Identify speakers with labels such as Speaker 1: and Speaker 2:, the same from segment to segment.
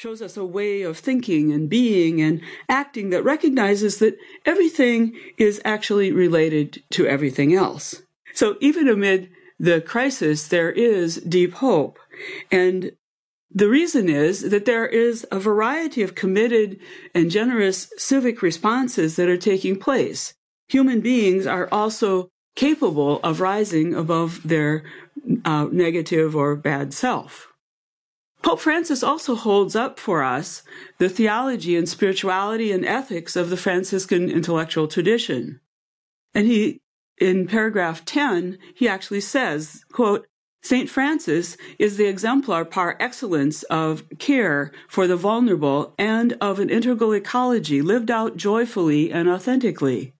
Speaker 1: shows us a way of thinking and being and acting that recognizes that everything is actually related to everything else. So even amid the crisis, there is deep hope. And the reason is that there is a variety of committed and generous civic responses that are taking place. Human beings are also capable of rising above their uh, negative or bad self. Pope Francis also holds up for us the theology and spirituality and ethics of the Franciscan intellectual tradition. And he, in paragraph 10, he actually says, quote, St. Francis is the exemplar par excellence of care for the vulnerable and of an integral ecology lived out joyfully and authentically.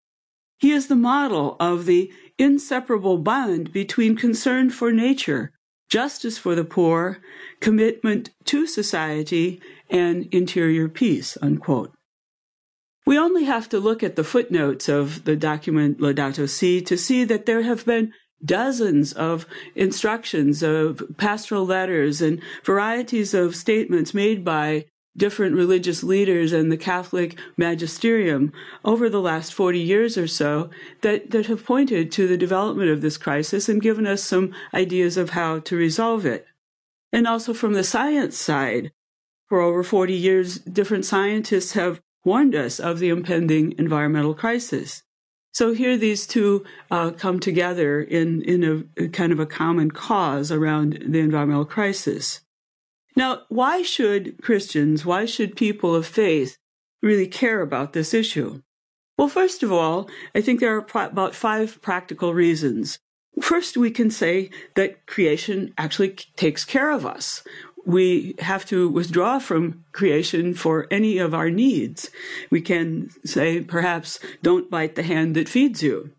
Speaker 1: He is the model of the inseparable bond between concern for nature, justice for the poor, commitment to society, and interior peace, unquote. We only have to look at the footnotes of the document Laudato Si to see that there have been dozens of instructions of pastoral letters and varieties of statements made by different religious leaders and the Catholic magisterium over the last 40 years or so that, that have pointed to the development of this crisis and given us some ideas of how to resolve it. And also from the science side, for over 40 years, different scientists have warned us of the impending environmental crisis. So here these two uh, come together in, in a, a kind of a common cause around the environmental crisis. Now, why should Christians, why should people of faith really care about this issue? Well, first of all, I think there are about five practical reasons. First, we can say that creation actually takes care of us. We have to withdraw from creation for any of our needs. We can say, perhaps, don't bite the hand that feeds you.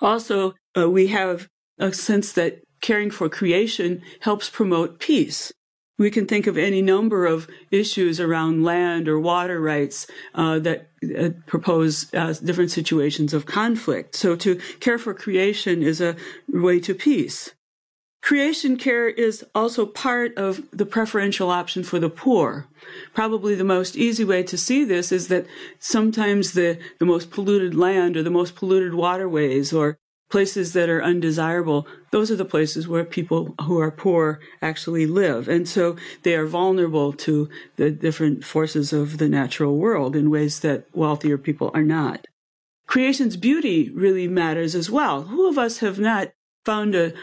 Speaker 1: Also, uh, we have a sense that caring for creation helps promote peace. We can think of any number of issues around land or water rights uh, that uh, propose uh, different situations of conflict. So to care for creation is a way to peace. Creation care is also part of the preferential option for the poor. Probably the most easy way to see this is that sometimes the, the most polluted land or the most polluted waterways or places that are undesirable, those are the places where people who are poor actually live. And so they are vulnerable to the different forces of the natural world in ways that wealthier people are not. Creation's beauty really matters as well. Who of us have not found a,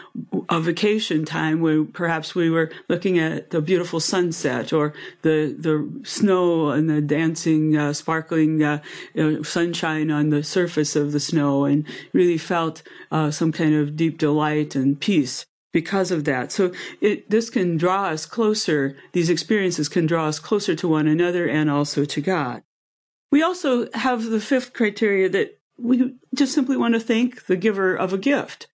Speaker 1: a vacation time where perhaps we were looking at the beautiful sunset or the the snow and the dancing, uh, sparkling uh, you know, sunshine on the surface of the snow, and really felt uh, some kind of deep delight and peace because of that. So it, this can draw us closer. These experiences can draw us closer to one another and also to God. We also have the fifth criteria that we just simply want to thank the giver of a gift.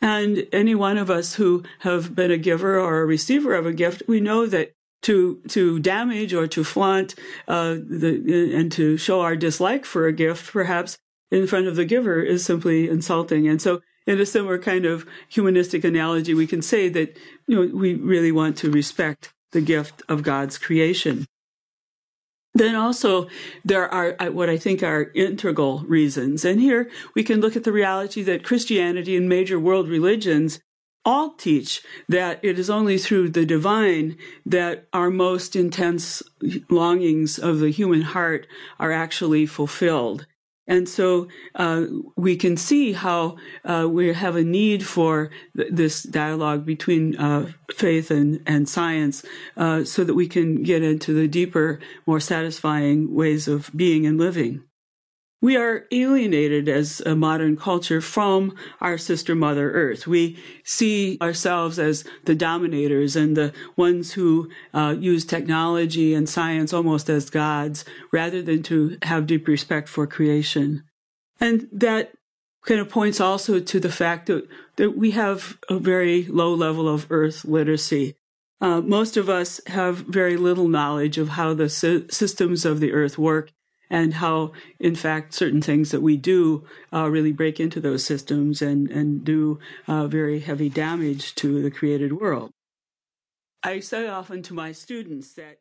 Speaker 1: And any one of us who have been a giver or a receiver of a gift, we know that to to damage or to flaunt uh, the and to show our dislike for a gift, perhaps in front of the giver, is simply insulting. And so, in a similar kind of humanistic analogy, we can say that you know we really want to respect the gift of God's creation. Then also there are uh, what I think are integral reasons. And here we can look at the reality that Christianity and major world religions all teach that it is only through the divine that our most intense longings of the human heart are actually fulfilled. And so uh, we can see how uh, we have a need for th- this dialogue between uh, faith and, and science uh, so that we can get into the deeper, more satisfying ways of being and living. We are alienated as a modern culture from our sister mother earth. We see ourselves as the dominators and the ones who uh, use technology and science almost as gods rather than to have deep respect for creation. And that kind of points also to the fact that, that we have a very low level of earth literacy. Uh, most of us have very little knowledge of how the systems of the earth work and how, in fact, certain things that we do uh, really break into those systems and, and do uh, very heavy damage to the created world. I say often to my students that